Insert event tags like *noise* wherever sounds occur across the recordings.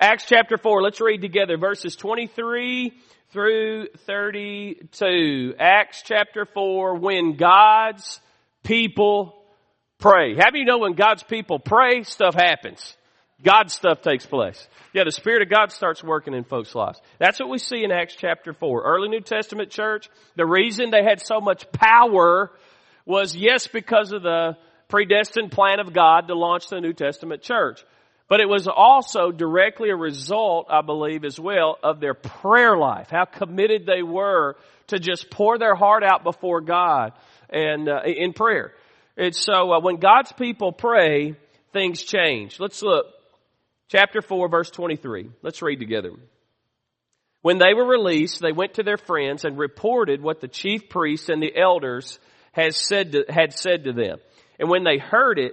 Acts chapter 4, let's read together verses 23 through 32. Acts chapter 4, when God's people pray. How do you know when God's people pray, stuff happens? God's stuff takes place. Yeah, the Spirit of God starts working in folks' lives. That's what we see in Acts chapter 4. Early New Testament church, the reason they had so much power was yes, because of the predestined plan of God to launch the New Testament church. But it was also directly a result, I believe, as well, of their prayer life. How committed they were to just pour their heart out before God and uh, in prayer. And so uh, when God's people pray, things change. Let's look. Chapter 4, verse 23. Let's read together. When they were released, they went to their friends and reported what the chief priests and the elders had said to, had said to them. And when they heard it,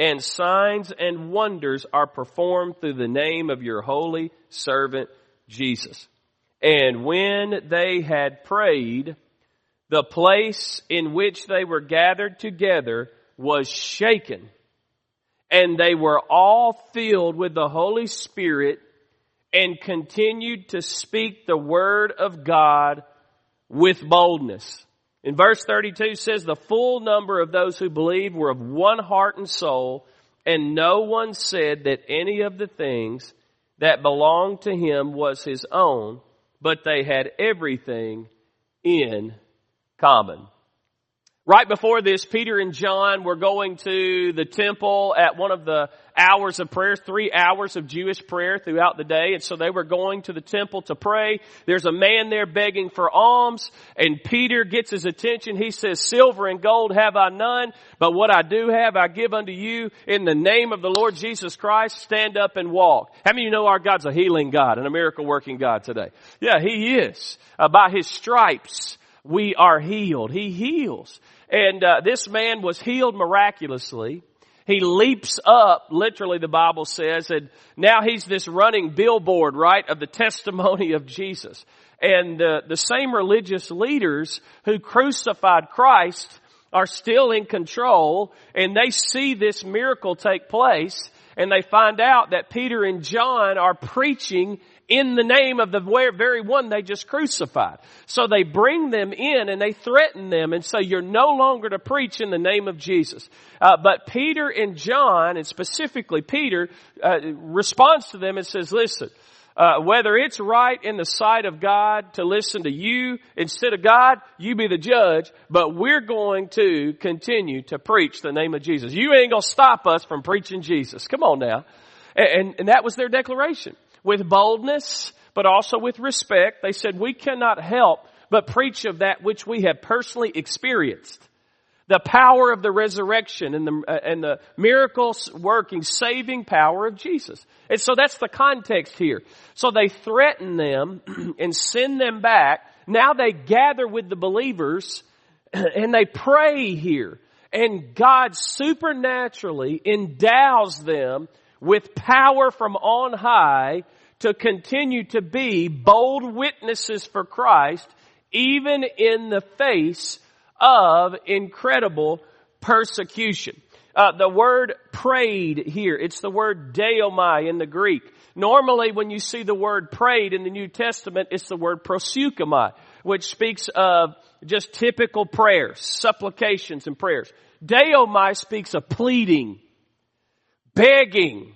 and signs and wonders are performed through the name of your holy servant Jesus. And when they had prayed, the place in which they were gathered together was shaken and they were all filled with the Holy Spirit and continued to speak the word of God with boldness. In verse 32 says, the full number of those who believed were of one heart and soul, and no one said that any of the things that belonged to him was his own, but they had everything in common. Right before this, Peter and John were going to the temple at one of the hours of prayer, three hours of Jewish prayer throughout the day. And so they were going to the temple to pray. There's a man there begging for alms and Peter gets his attention. He says, silver and gold have I none, but what I do have I give unto you in the name of the Lord Jesus Christ. Stand up and walk. How many of you know our God's a healing God and a miracle working God today? Yeah, He is. Uh, by His stripes, we are healed. He heals. And uh, this man was healed miraculously. He leaps up, literally the Bible says, and now he's this running billboard, right, of the testimony of Jesus. And uh, the same religious leaders who crucified Christ are still in control, and they see this miracle take place, and they find out that Peter and John are preaching in the name of the very one they just crucified. So they bring them in and they threaten them and say, you're no longer to preach in the name of Jesus. Uh, but Peter and John, and specifically Peter, uh, responds to them and says, listen, uh, whether it's right in the sight of God to listen to you instead of God, you be the judge, but we're going to continue to preach the name of Jesus. You ain't gonna stop us from preaching Jesus. Come on now. And, and that was their declaration with boldness, but also with respect. They said, we cannot help but preach of that which we have personally experienced. The power of the resurrection and the, uh, and the miracles working, saving power of Jesus. And so that's the context here. So they threaten them *clears throat* and send them back. Now they gather with the believers *clears throat* and they pray here. And God supernaturally endows them with power from on high to continue to be bold witnesses for Christ even in the face of incredible persecution. Uh, the word prayed here, it's the word deomai in the Greek. Normally when you see the word prayed in the New Testament, it's the word proseuchomai, which speaks of just typical prayers, supplications and prayers. Deomai speaks of pleading, begging,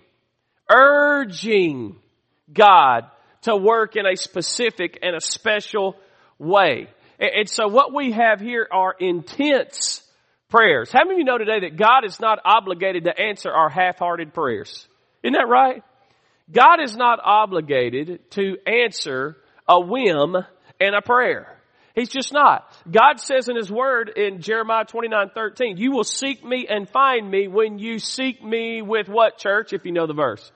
urging God to work in a specific and a special way. And so what we have here are intense prayers. How many of you know today that God is not obligated to answer our half-hearted prayers? Isn't that right? God is not obligated to answer a whim and a prayer. He's just not. God says in His Word in Jeremiah 29, 13, you will seek me and find me when you seek me with what church, if you know the verse?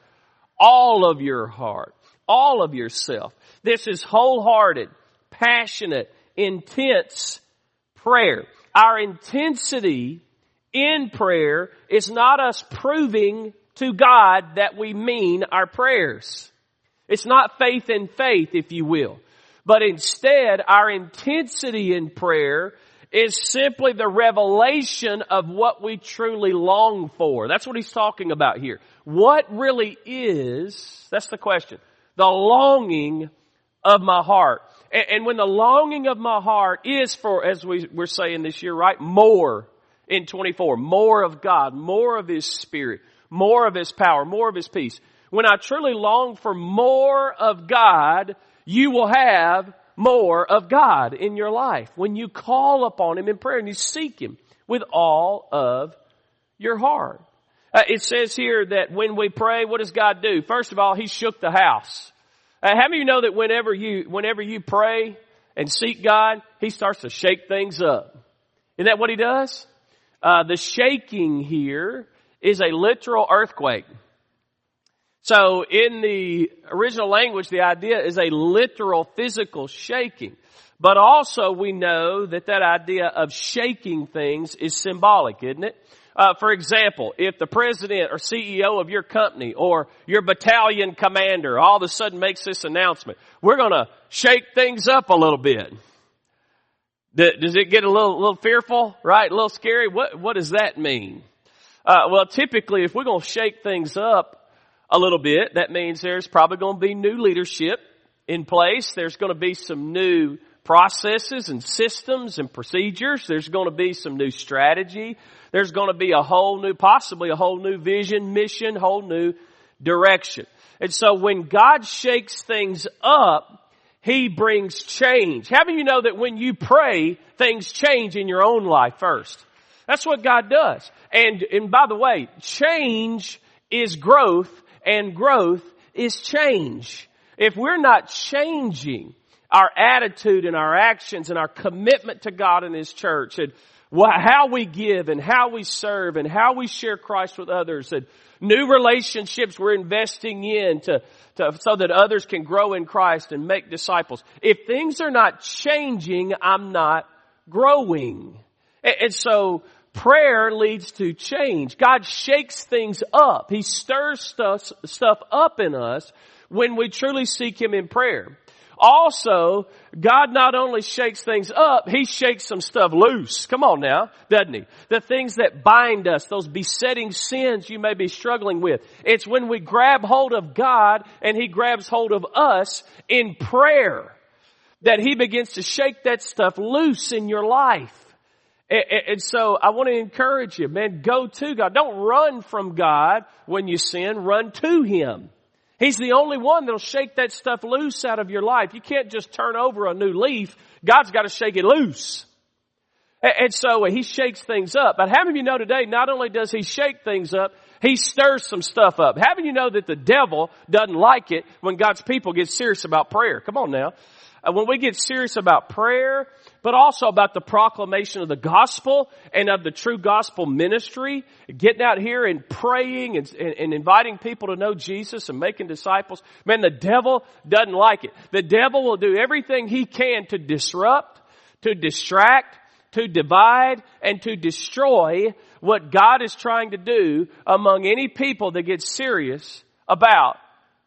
All of your heart. All of yourself. This is wholehearted, passionate, intense prayer. Our intensity in prayer is not us proving to God that we mean our prayers. It's not faith in faith, if you will. But instead, our intensity in prayer is simply the revelation of what we truly long for. That's what he's talking about here. What really is, that's the question, the longing of my heart. And, and when the longing of my heart is for, as we, we're saying this year, right, more in 24, more of God, more of His Spirit, more of His power, more of His peace. When I truly long for more of God, you will have more of God in your life. When you call upon Him in prayer and you seek Him with all of your heart. Uh, it says here that when we pray, what does God do? First of all, He shook the house. Uh, how many of you know that whenever you, whenever you pray and seek God, He starts to shake things up? Isn't that what He does? Uh, the shaking here is a literal earthquake. So in the original language, the idea is a literal physical shaking. But also we know that that idea of shaking things is symbolic, isn't it? Uh, for example, if the president or CEO of your company or your battalion commander all of a sudden makes this announcement, we're going to shake things up a little bit. Does it get a little, little fearful, right? A little scary? What, what does that mean? Uh, well, typically, if we're going to shake things up a little bit, that means there's probably going to be new leadership in place. There's going to be some new processes and systems and procedures. There's going to be some new strategy. There's going to be a whole new, possibly a whole new vision, mission, whole new direction. And so when God shakes things up, He brings change. How of you know that when you pray, things change in your own life first? That's what God does. And, and by the way, change is growth and growth is change. If we're not changing our attitude and our actions and our commitment to God and His church and how we give and how we serve and how we share Christ with others and new relationships we're investing in to, to, so that others can grow in Christ and make disciples. If things are not changing, I'm not growing. And, and so prayer leads to change. God shakes things up. He stirs stuff, stuff up in us when we truly seek Him in prayer. Also, God not only shakes things up, He shakes some stuff loose. Come on now, doesn't He? The things that bind us, those besetting sins you may be struggling with. It's when we grab hold of God and He grabs hold of us in prayer that He begins to shake that stuff loose in your life. And, so I want to encourage you, man, go to God. Don't run from God when you sin, run to Him. He's the only one that'll shake that stuff loose out of your life. You can't just turn over a new leaf. God's got to shake it loose. And so uh, He shakes things up. But how many of you know today, not only does He shake things up, He stirs some stuff up. Of you know that the devil doesn't like it when God's people get serious about prayer? Come on now. When we get serious about prayer, but also about the proclamation of the gospel and of the true gospel ministry, getting out here and praying and, and, and, inviting people to know Jesus and making disciples. Man, the devil doesn't like it. The devil will do everything he can to disrupt, to distract, to divide, and to destroy what God is trying to do among any people that get serious about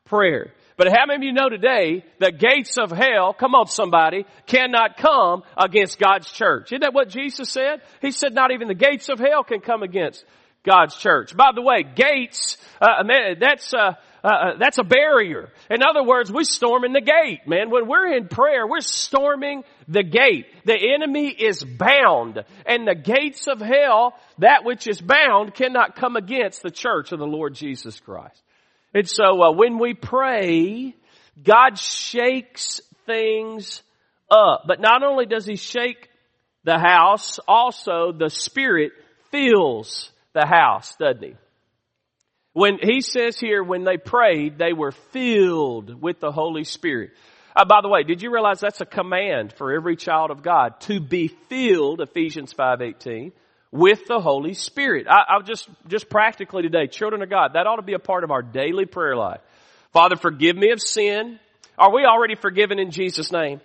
prayer. But how many of you know today the gates of hell, come on somebody, cannot come against God's church? Isn't that what Jesus said? He said not even the gates of hell can come against God's church. By the way, gates, uh, man, that's, uh, uh, that's a barrier. In other words, we're storming the gate, man. When we're in prayer, we're storming the gate. The enemy is bound. And the gates of hell, that which is bound, cannot come against the church of the Lord Jesus Christ. And so uh, when we pray, God shakes things up. But not only does he shake the house, also the Spirit fills the house, doesn't he? When he says here, when they prayed, they were filled with the Holy Spirit. Uh, by the way, did you realize that's a command for every child of God to be filled, Ephesians 5.18, with the Holy Spirit? I, I'll just, just practically today, children of God, that ought to be a part of our daily prayer life. Father, forgive me of sin. Are we already forgiven in Jesus' name?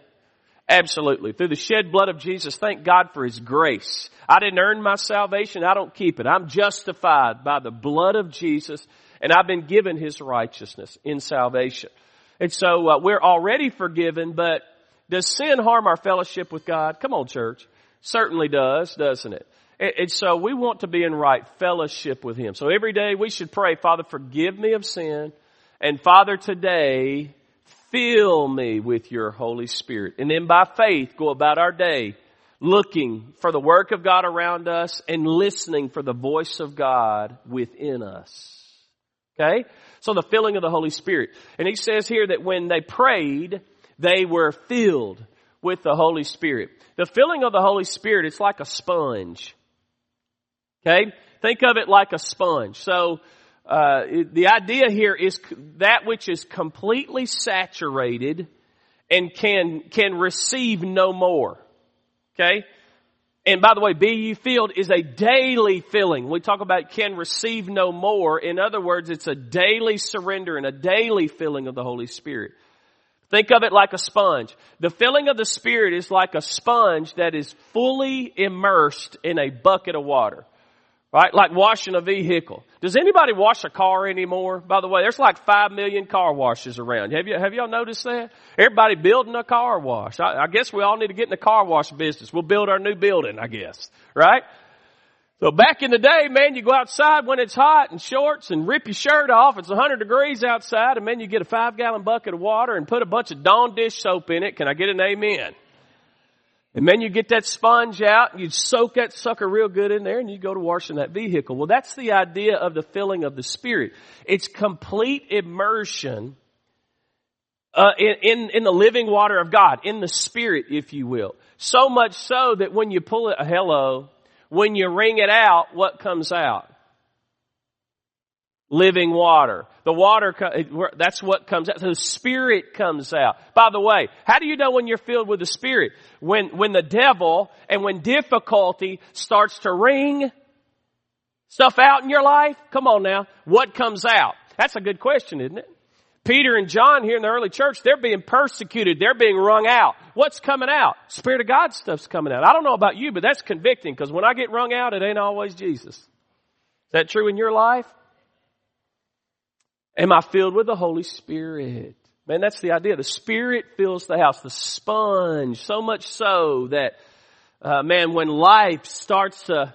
Absolutely. Through the shed blood of Jesus, thank God for His grace. I didn't earn my salvation. I don't keep it. I'm justified by the blood of Jesus and I've been given His righteousness in salvation. And so uh, we're already forgiven, but does sin harm our fellowship with God? Come on, church. Certainly does, doesn't it? And, so we want to be in right fellowship with Him. So every day we should pray, Father, forgive me of sin. And Father, today, fill me with your Holy Spirit. And then by faith, go about our day looking for the work of God around us and listening for the voice of God within us. Okay? So the filling of the Holy Spirit. And he says here that when they prayed, they were filled with the Holy Spirit. The filling of the Holy Spirit, it's like a sponge. Okay? Think of it like a sponge. So, uh, the idea here is that which is completely saturated and can, can receive no more. Okay? And by the way, be ye filled is a daily filling. We talk about can receive no more. In other words, it's a daily surrender and a daily filling of the Holy Spirit. Think of it like a sponge. The filling of the Spirit is like a sponge that is fully immersed in a bucket of water. Right? Like washing a vehicle. Does anybody wash a car anymore? By the way, there's like five million car washes around. Have you, have y'all noticed that? Everybody building a car wash. I, I guess we all need to get in the car wash business. We'll build our new building, I guess. Right? So back in the day, man, you go outside when it's hot and shorts and rip your shirt off. It's 100 degrees outside and then you get a five gallon bucket of water and put a bunch of Dawn dish soap in it. Can I get an amen? And then you get that sponge out, you soak that sucker real good in there, and you go to washing that vehicle. Well, that's the idea of the filling of the Spirit. It's complete immersion uh, in, in, the living water of God, in the Spirit, if you will. So much so that when you pull it, hello, when you wring it out, what comes out? Living water. The water, that's what comes out. So the Spirit comes out. By the way, how do you know when you're filled with the Spirit? When, when the devil and when difficulty starts to wring stuff out in your life? Come on now. What comes out? That's a good question, isn't it? Peter and John here in the early church, they're being persecuted. They're being wrung out. What's coming out? Spirit of God stuff's coming out. I don't know about you, but that's convicting because when I get wrung out, it ain't always Jesus. Is that true in your life? Am I filled with the Holy Spirit? Man, that's the idea. The Spirit fills the house, the sponge, so much so that, uh, man, when life starts to,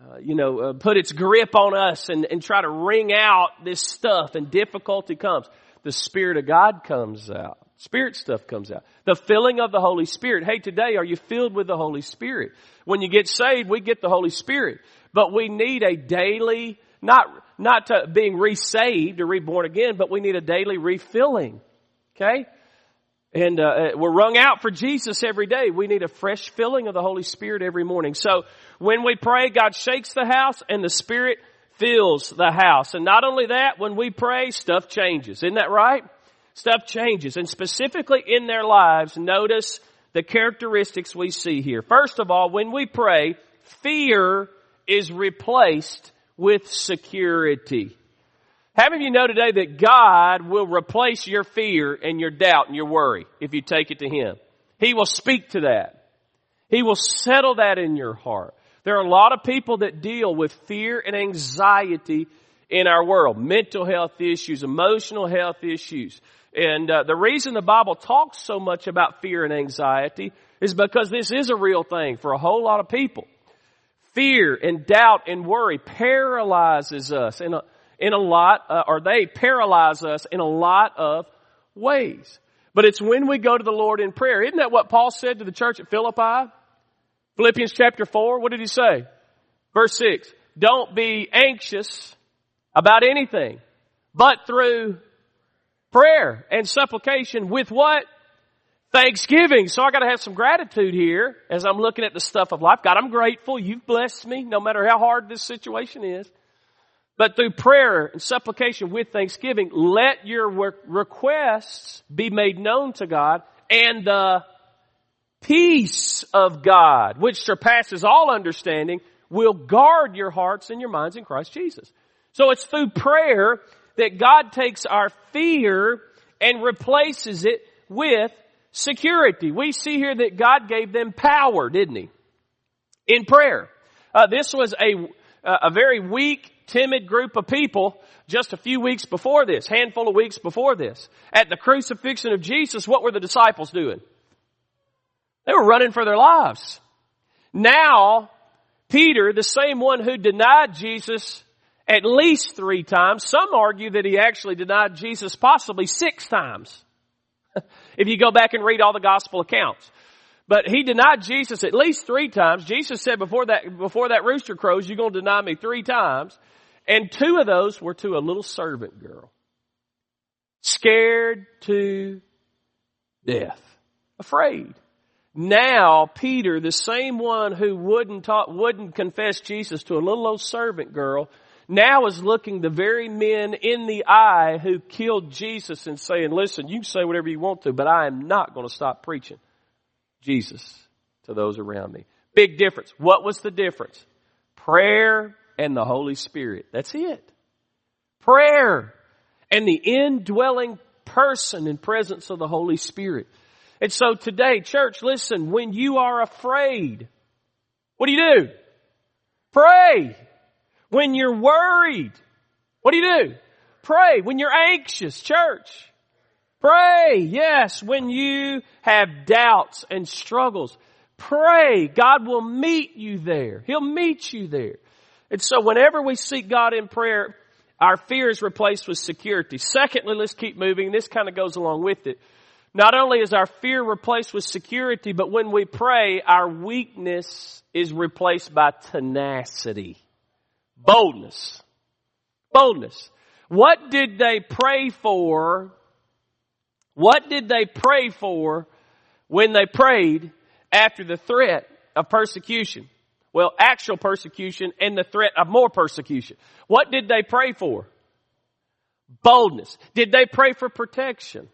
uh, you know, uh, put its grip on us and, and try to wring out this stuff and difficulty comes, the Spirit of God comes out. Spirit stuff comes out. The filling of the Holy Spirit. Hey, today, are you filled with the Holy Spirit? When you get saved, we get the Holy Spirit. But we need a daily not, not to being resaved or reborn again, but we need a daily refilling. Okay? And uh, uh, we're wrung out for Jesus every day. We need a fresh filling of the Holy Spirit every morning. So when we pray, God shakes the house and the Spirit fills the house. And not only that, when we pray, stuff changes. Isn't that right? Stuff changes. And specifically in their lives, notice the characteristics we see here. First of all, when we pray, fear is replaced with security. How many of you know today that God will replace your fear and your doubt and your worry if you take it to Him? He will speak to that. He will settle that in your heart. There are a lot of people that deal with fear and anxiety in our world. Mental health issues, emotional health issues. And uh, the reason the Bible talks so much about fear and anxiety is because this is a real thing for a whole lot of people. Fear and doubt and worry paralyzes us in a, in a lot, uh, or they paralyze us in a lot of ways. But it's when we go to the Lord in prayer. Isn't that what Paul said to the church at Philippi? Philippians chapter 4, what did he say? Verse 6, don't be anxious about anything, but through prayer and supplication with what? Thanksgiving. So I gotta have some gratitude here as I'm looking at the stuff of life. God, I'm grateful. You've blessed me no matter how hard this situation is. But through prayer and supplication with thanksgiving, let your requests be made known to God and the peace of God, which surpasses all understanding, will guard your hearts and your minds in Christ Jesus. So it's through prayer that God takes our fear and replaces it with security. We see here that God gave them power, didn't He? In prayer. Uh, this was a, a very weak, timid group of people just a few weeks before this, handful of weeks before this. At the crucifixion of Jesus, what were the disciples doing? They were running for their lives. Now, Peter, the same one who denied Jesus at least three times, some argue that he actually denied Jesus possibly six times. *laughs* if you go back and read all the gospel accounts. But he denied Jesus at least three times. Jesus said before that, before that rooster crows, you're going to deny me three times. And two of those were to a little servant girl. Scared to death. Afraid. Now, Peter, the same one who wouldn't talk, wouldn't confess Jesus to a little old servant girl, now is looking the very men in the eye who killed Jesus and saying, listen, you can say whatever you want to, but I am not going to stop preaching Jesus to those around me. Big difference. What was the difference? Prayer and the Holy Spirit. That's it. Prayer and the indwelling person and presence of the Holy Spirit. And so today, church, listen, when you are afraid, what do you do? Pray. When you're worried, what do you do? Pray. When you're anxious, church, pray. Yes, when you have doubts and struggles, pray. God will meet you there. He'll meet you there. And so whenever we seek God in prayer, our fear is replaced with security. Secondly, let's keep moving. This kind of goes along with it. Not only is our fear replaced with security, but when we pray, our weakness is replaced by tenacity. Boldness. Boldness. What did they pray for? What did they pray for when they prayed after the threat of persecution? Well, actual persecution and the threat of more persecution. What did they pray for? Boldness. Did they pray for protection?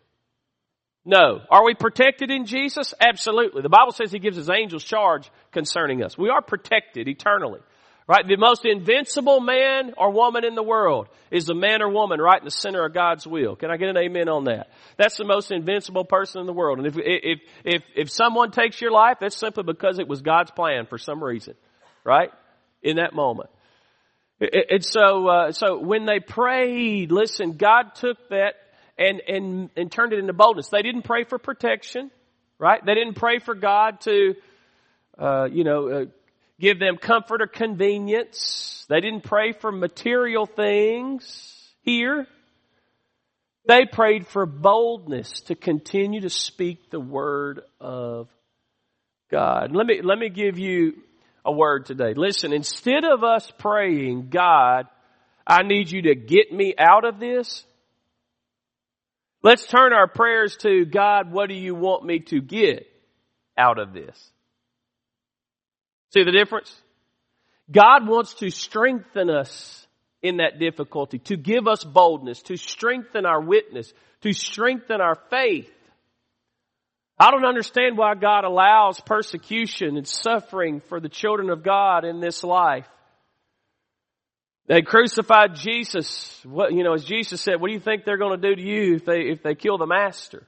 No. Are we protected in Jesus? Absolutely. The Bible says He gives His angels charge concerning us. We are protected eternally. Right? The most invincible man or woman in the world is the man or woman right in the center of God's will. Can I get an amen on that? That's the most invincible person in the world. And if, if, if, if someone takes your life, that's simply because it was God's plan for some reason. Right? In that moment. And so, uh, so when they prayed, listen, God took that and, and, and turned it into boldness. They didn't pray for protection, right? They didn't pray for God to, uh, you know, uh, give them comfort or convenience. They didn't pray for material things here. They prayed for boldness to continue to speak the word of God. Let me, let me give you a word today. Listen, instead of us praying, God, I need you to get me out of this, Let's turn our prayers to God, what do you want me to get out of this? See the difference? God wants to strengthen us in that difficulty, to give us boldness, to strengthen our witness, to strengthen our faith. I don't understand why God allows persecution and suffering for the children of God in this life. They crucified Jesus. What, you know, as Jesus said, what do you think they're going to do to you if they, if they kill the master?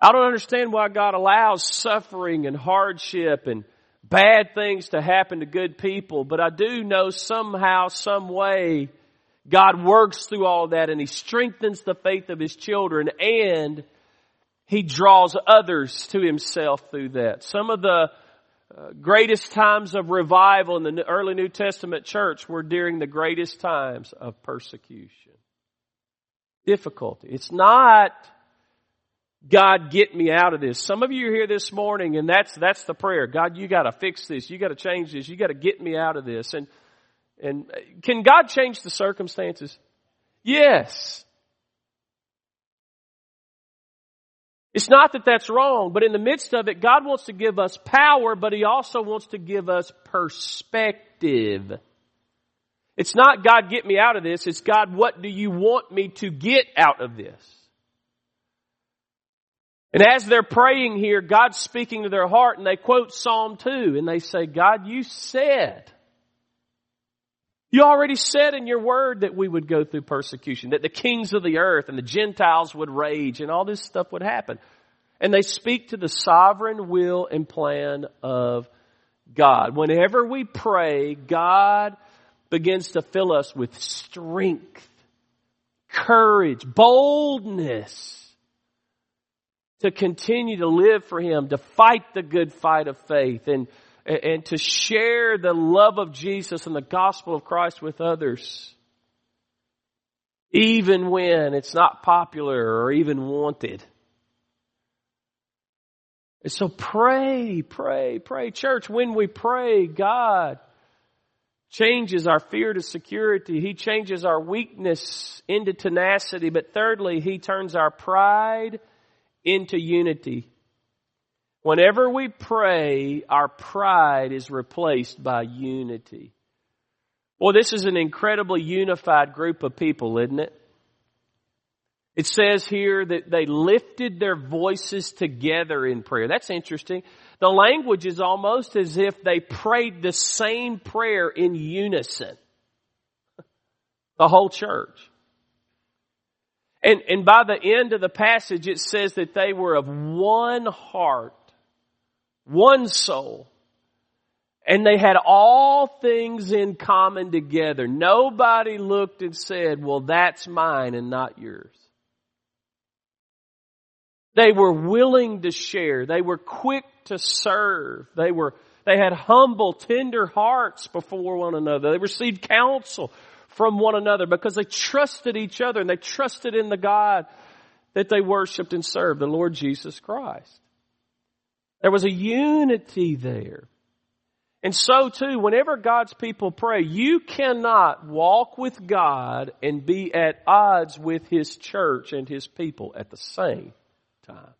I don't understand why God allows suffering and hardship and bad things to happen to good people, but I do know somehow, some way, God works through all that and He strengthens the faith of His children and He draws others to Himself through that. Some of the uh, greatest times of revival in the early New Testament church were during the greatest times of persecution. Difficulty. It's not God get me out of this. Some of you are here this morning and that's, that's the prayer. God, you gotta fix this. You gotta change this. You gotta get me out of this. And, and uh, can God change the circumstances? Yes. It's not that that's wrong, but in the midst of it, God wants to give us power, but He also wants to give us perspective. It's not God get me out of this, it's God what do you want me to get out of this? And as they're praying here, God's speaking to their heart and they quote Psalm 2 and they say, God, you said, you already said in your word that we would go through persecution, that the kings of the earth and the Gentiles would rage and all this stuff would happen. And they speak to the sovereign will and plan of God. Whenever we pray, God begins to fill us with strength, courage, boldness to continue to live for Him, to fight the good fight of faith and and to share the love of Jesus and the gospel of Christ with others. Even when it's not popular or even wanted. And so pray, pray, pray. Church, when we pray, God changes our fear to security. He changes our weakness into tenacity. But thirdly, He turns our pride into unity. Whenever we pray, our pride is replaced by unity. Well, this is an incredibly unified group of people, isn't it? It says here that they lifted their voices together in prayer. That's interesting. The language is almost as if they prayed the same prayer in unison. *laughs* The whole church. And, and by the end of the passage, it says that they were of one heart one soul. And they had all things in common together. Nobody looked and said, well, that's mine and not yours. They were willing to share. They were quick to serve. They were, they had humble, tender hearts before one another. They received counsel from one another because they trusted each other and they trusted in the God that they worshiped and served, the Lord Jesus Christ. There was a unity there. And so too, whenever God's people pray, you cannot walk with God and be at odds with His church and His people at the same time.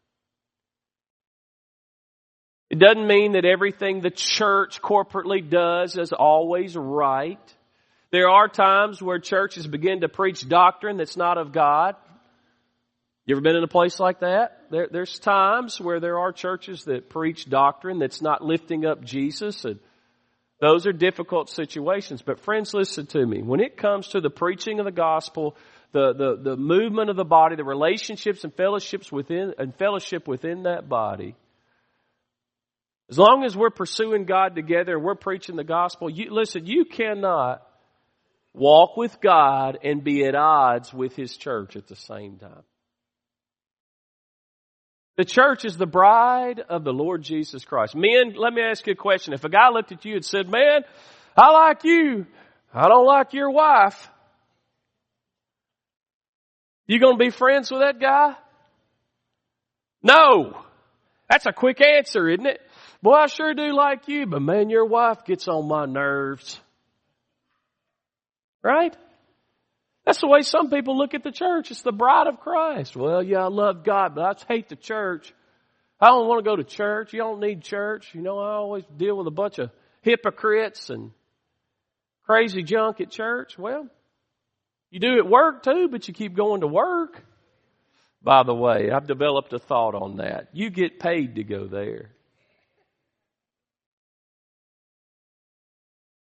It doesn't mean that everything the church corporately does is always right. There are times where churches begin to preach doctrine that's not of God. You ever been in a place like that? There, there's times where there are churches that preach doctrine that's not lifting up Jesus and those are difficult situations. But friends, listen to me. When it comes to the preaching of the gospel, the, the, the movement of the body, the relationships and fellowships within, and fellowship within that body, as long as we're pursuing God together and we're preaching the gospel, you, listen, you cannot walk with God and be at odds with His church at the same time. The church is the bride of the Lord Jesus Christ. Men, let me ask you a question. If a guy looked at you and said, man, I like you. I don't like your wife. You gonna be friends with that guy? No. That's a quick answer, isn't it? Boy, I sure do like you, but man, your wife gets on my nerves. Right? That's the way some people look at the church. It's the bride of Christ. Well, yeah, I love God, but I hate the church. I don't want to go to church. You don't need church. You know, I always deal with a bunch of hypocrites and crazy junk at church. Well, you do at work too, but you keep going to work. By the way, I've developed a thought on that. You get paid to go there.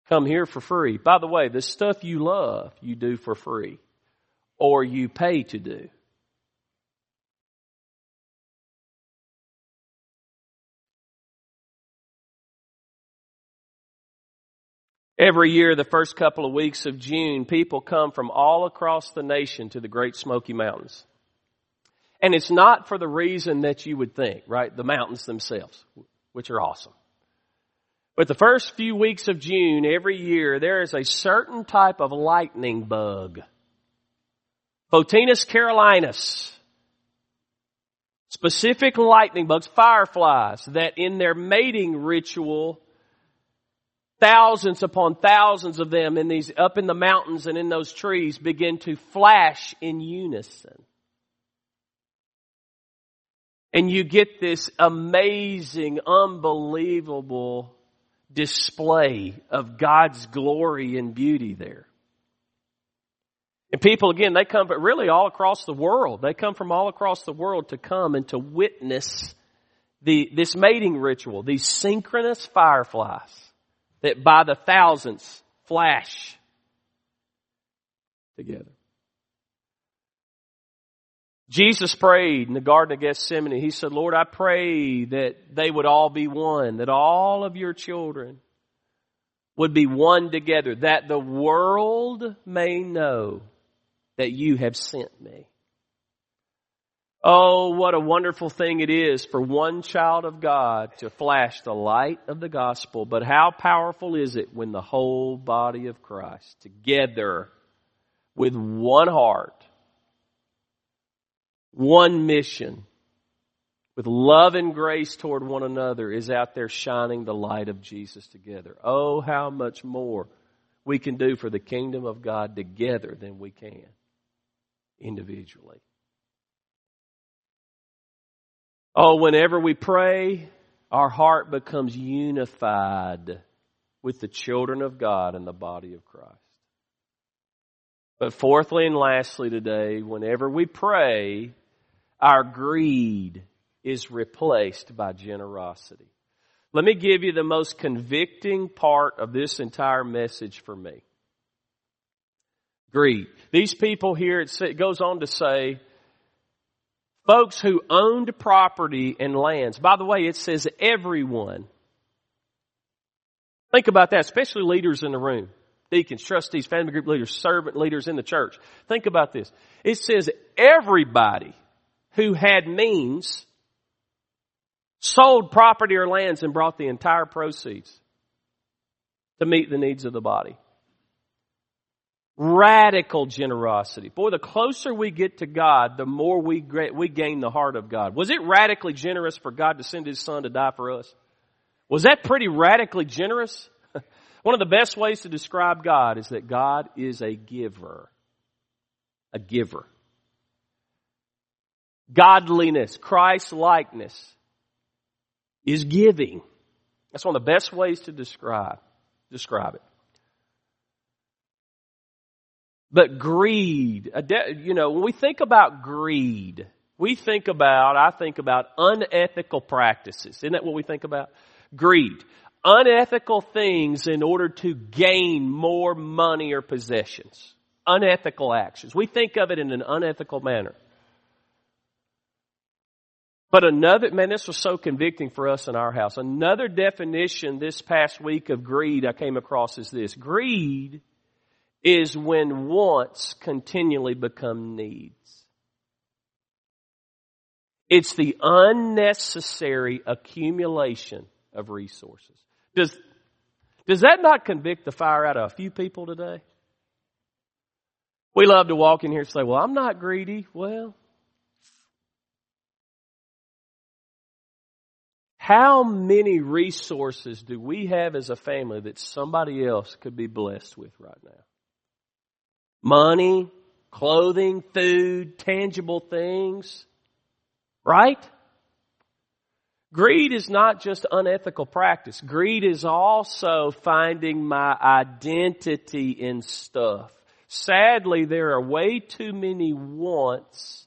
Come here for free. By the way, the stuff you love, you do for free or you pay to do. Every year, the first couple of weeks of June, people come from all across the nation to the Great Smoky Mountains. And it's not for the reason that you would think, right? The mountains themselves, which are awesome. But the first few weeks of June every year, there is a certain type of lightning bug. Photinus carolinus. Specific lightning bugs, fireflies, that in their mating ritual, thousands upon thousands of them in these, up in the mountains and in those trees begin to flash in unison. And you get this amazing, unbelievable display of God's glory and beauty there. And people, again, they come but really all across the world. They come from all across the world to come and to witness the, this mating ritual, these synchronous fireflies that by the thousands flash together. Jesus prayed in the Garden of Gethsemane. He said, Lord, I pray that they would all be one, that all of your children would be one together, that the world may know that you have sent me. Oh, what a wonderful thing it is for one child of God to flash the light of the gospel. But how powerful is it when the whole body of Christ together with one heart, one mission, with love and grace toward one another is out there shining the light of Jesus together. Oh, how much more we can do for the kingdom of God together than we can individually. Oh, whenever we pray, our heart becomes unified with the children of God and the body of Christ. But fourthly and lastly today, whenever we pray, our greed is replaced by generosity. Let me give you the most convicting part of this entire message for me. Greed. These people here, it goes on to say, folks who owned property and lands. By the way, it says everyone. Think about that, especially leaders in the room. Deacons, trustees, family group leaders, servant leaders in the church. Think about this. It says everybody who had means sold property or lands and brought the entire proceeds to meet the needs of the body. Radical generosity. Boy, the closer we get to God, the more we, we gain the heart of God. Was it radically generous for God to send His Son to die for us? Was that pretty radically generous? *laughs* One of the best ways to describe God is that God is a giver. A giver. Godliness, Christ likeness is giving. That's one of the best ways to describe, describe it. But greed, you know, when we think about greed, we think about, I think about unethical practices. Isn't that what we think about? Greed. Unethical things in order to gain more money or possessions. Unethical actions. We think of it in an unethical manner. But another, man, this was so convicting for us in our house. Another definition this past week of greed I came across is this. Greed is when wants continually become needs. It's the unnecessary accumulation of resources. Does, does that not convict the fire out of a few people today? We love to walk in here and say, well, I'm not greedy. Well, how many resources do we have as a family that somebody else could be blessed with right now? money, clothing, food, tangible things. Right? Greed is not just unethical practice. Greed is also finding my identity in stuff. Sadly, there are way too many wants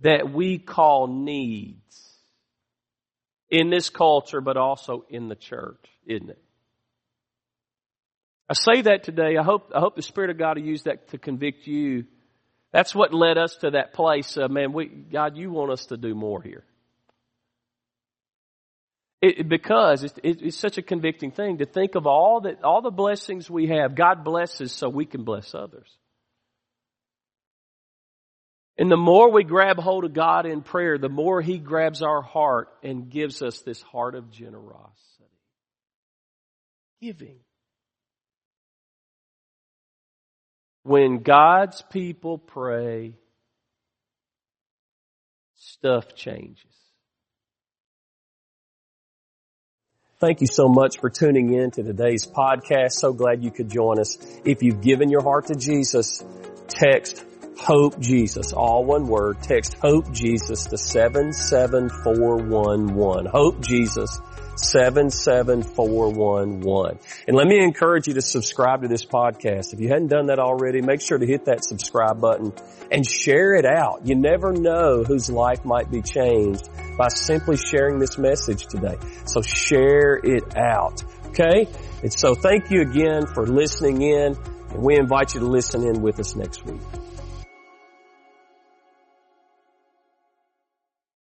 that we call needs in this culture, but also in the church, isn't it? I say that today. I hope, I hope the Spirit of God will use that to convict you. That's what led us to that place of, man, we, God, you want us to do more here. It, because it's, it's such a convicting thing to think of all that, all the blessings we have. God blesses so we can bless others. And the more we grab hold of God in prayer, the more He grabs our heart and gives us this heart of generosity. Giving. When God's people pray, stuff changes. Thank you so much for tuning in to today's podcast. So glad you could join us. If you've given your heart to Jesus, text Hope Jesus, all one word. Text Hope Jesus to 77411. Hope Jesus 77411. And let me encourage you to subscribe to this podcast. If you hadn't done that already, make sure to hit that subscribe button and share it out. You never know whose life might be changed by simply sharing this message today. So share it out. Okay? And so thank you again for listening in and we invite you to listen in with us next week.